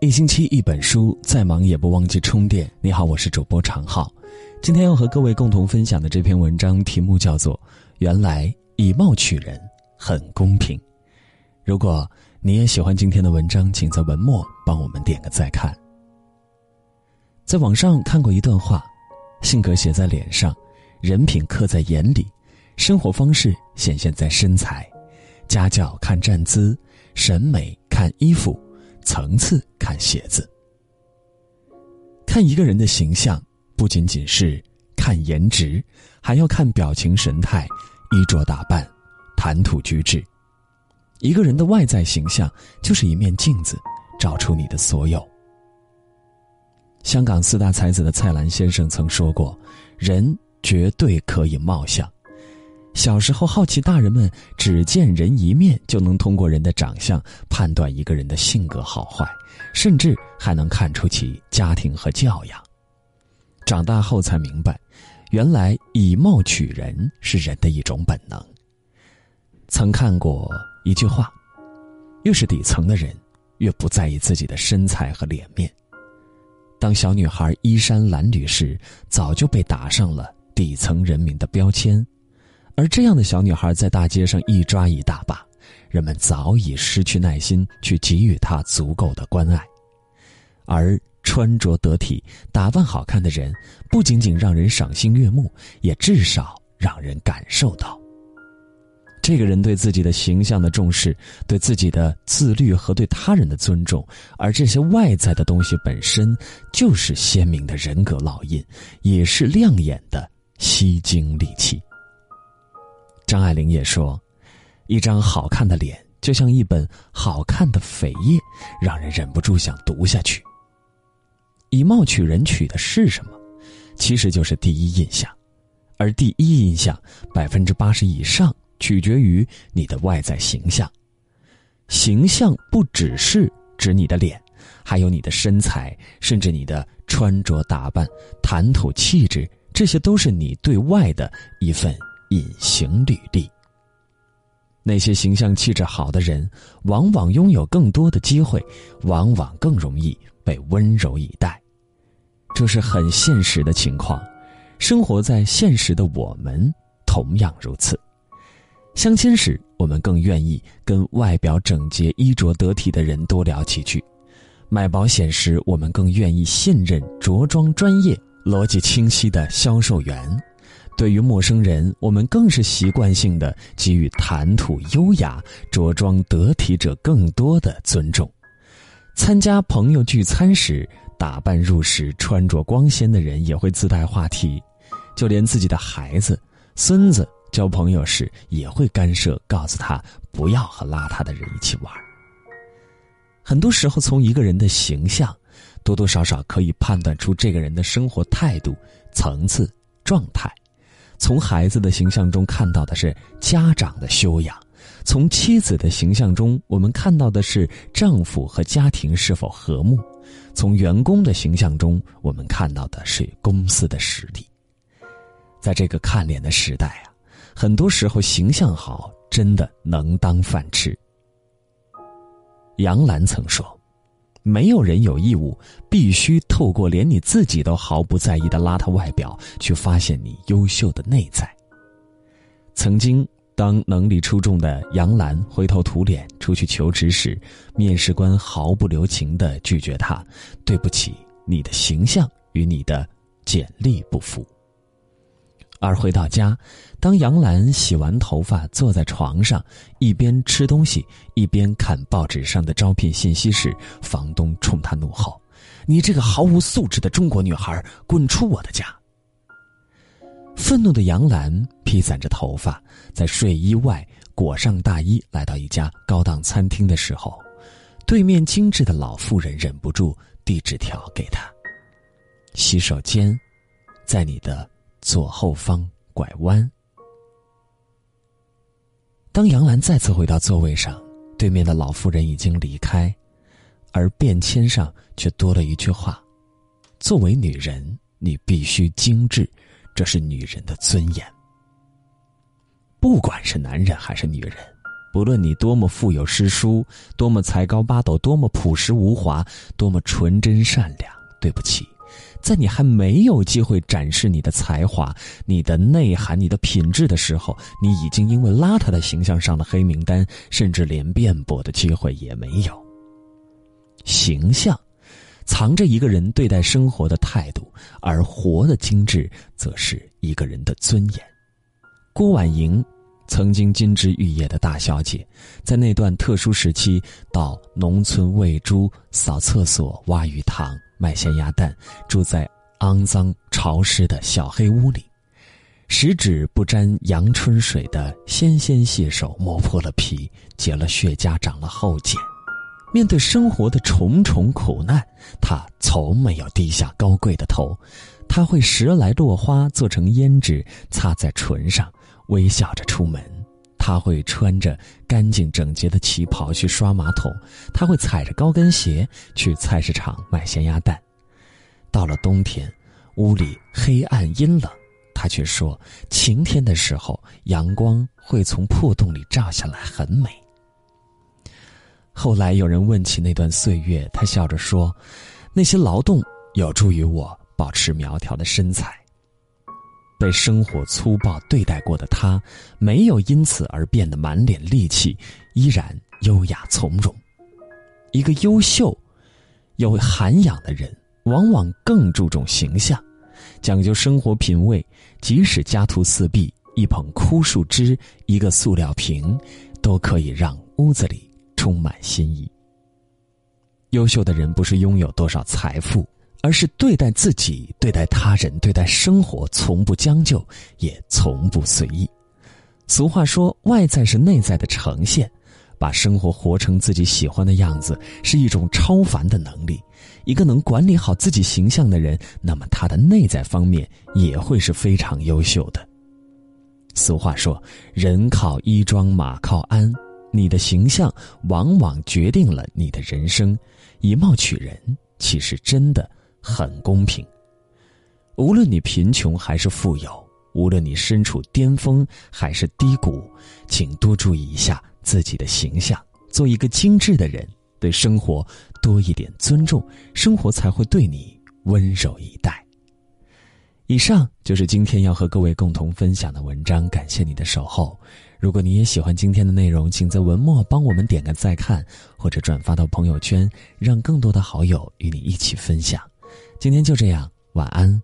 一星期一本书，再忙也不忘记充电。你好，我是主播常浩，今天要和各位共同分享的这篇文章题目叫做《原来以貌取人很公平》。如果你也喜欢今天的文章，请在文末帮我们点个再看。在网上看过一段话：性格写在脸上，人品刻在眼里，生活方式显现在身材，家教看站姿，审美看衣服。层次看鞋子，看一个人的形象，不仅仅是看颜值，还要看表情神态、衣着打扮、谈吐举止。一个人的外在形象就是一面镜子，照出你的所有。香港四大才子的蔡澜先生曾说过：“人绝对可以貌相。”小时候好奇，大人们只见人一面就能通过人的长相判断一个人的性格好坏，甚至还能看出其家庭和教养。长大后才明白，原来以貌取人是人的一种本能。曾看过一句话：越是底层的人，越不在意自己的身材和脸面。当小女孩衣衫褴褛时，早就被打上了底层人民的标签。而这样的小女孩在大街上一抓一大把，人们早已失去耐心去给予她足够的关爱。而穿着得体、打扮好看的人，不仅仅让人赏心悦目，也至少让人感受到，这个人对自己的形象的重视，对自己的自律和对他人的尊重。而这些外在的东西本身，就是鲜明的人格烙印，也是亮眼的吸睛利器。张爱玲也说：“一张好看的脸，就像一本好看的扉页，让人忍不住想读下去。”以貌取人，取的是什么？其实就是第一印象，而第一印象百分之八十以上取决于你的外在形象。形象不只是指你的脸，还有你的身材，甚至你的穿着打扮、谈吐气质，这些都是你对外的一份。隐形履历。那些形象气质好的人，往往拥有更多的机会，往往更容易被温柔以待。这是很现实的情况。生活在现实的我们，同样如此。相亲时，我们更愿意跟外表整洁、衣着得体的人多聊几句；买保险时，我们更愿意信任着装专业、逻辑清晰的销售员。对于陌生人，我们更是习惯性的给予谈吐优雅、着装得体者更多的尊重。参加朋友聚餐时，打扮入时、穿着光鲜的人也会自带话题，就连自己的孩子、孙子交朋友时，也会干涉，告诉他不要和邋遢的人一起玩。很多时候，从一个人的形象，多多少少可以判断出这个人的生活态度、层次、状态。从孩子的形象中看到的是家长的修养，从妻子的形象中我们看到的是丈夫和家庭是否和睦，从员工的形象中我们看到的是公司的实力。在这个看脸的时代啊，很多时候形象好真的能当饭吃。杨澜曾说。没有人有义务必须透过连你自己都毫不在意的邋遢外表去发现你优秀的内在。曾经，当能力出众的杨澜灰头土脸出去求职时，面试官毫不留情的拒绝他：“对不起，你的形象与你的简历不符。”而回到家，当杨澜洗完头发坐在床上，一边吃东西一边看报纸上的招聘信息时，房东冲她怒吼：“你这个毫无素质的中国女孩，滚出我的家！”愤怒的杨澜披散着头发，在睡衣外裹上大衣，来到一家高档餐厅的时候，对面精致的老妇人忍不住递纸条给她：“洗手间，在你的。”左后方拐弯。当杨澜再次回到座位上，对面的老妇人已经离开，而便签上却多了一句话：“作为女人，你必须精致，这是女人的尊严。”不管是男人还是女人，不论你多么富有诗书，多么才高八斗，多么朴实无华，多么纯真善良，对不起，在你还没有机会展示你的才华、你的内涵、你的品质的时候，你已经因为邋遢的形象上了黑名单，甚至连辩驳的机会也没有。形象，藏着一个人对待生活的态度，而活的精致，则是一个人的尊严。郭婉莹。曾经金枝玉叶的大小姐，在那段特殊时期，到农村喂猪、扫厕所、挖鱼塘、卖咸鸭蛋，住在肮脏潮湿的小黑屋里，十指不沾阳春水的纤纤细手磨破了皮，结了血痂，长了厚茧。面对生活的重重苦难，他从没有低下高贵的头，他会拾来落花做成胭脂，擦在唇上。微笑着出门，他会穿着干净整洁的旗袍去刷马桶，他会踩着高跟鞋去菜市场买咸鸭蛋。到了冬天，屋里黑暗阴冷，他却说晴天的时候，阳光会从破洞里照下来，很美。后来有人问起那段岁月，他笑着说：“那些劳动有助于我保持苗条的身材。”被生活粗暴对待过的他，没有因此而变得满脸戾气，依然优雅从容。一个优秀、有涵养的人，往往更注重形象，讲究生活品味。即使家徒四壁，一捧枯树枝，一个塑料瓶，都可以让屋子里充满新意。优秀的人不是拥有多少财富。而是对待自己、对待他人、对待生活，从不将就，也从不随意。俗话说：“外在是内在的呈现。”把生活活成自己喜欢的样子，是一种超凡的能力。一个能管理好自己形象的人，那么他的内在方面也会是非常优秀的。俗话说：“人靠衣装，马靠鞍。”你的形象往往决定了你的人生。以貌取人，其实真的。很公平。无论你贫穷还是富有，无论你身处巅峰还是低谷，请多注意一下自己的形象，做一个精致的人，对生活多一点尊重，生活才会对你温柔以待。以上就是今天要和各位共同分享的文章，感谢你的守候。如果你也喜欢今天的内容，请在文末帮我们点个再看，或者转发到朋友圈，让更多的好友与你一起分享。今天就这样，晚安。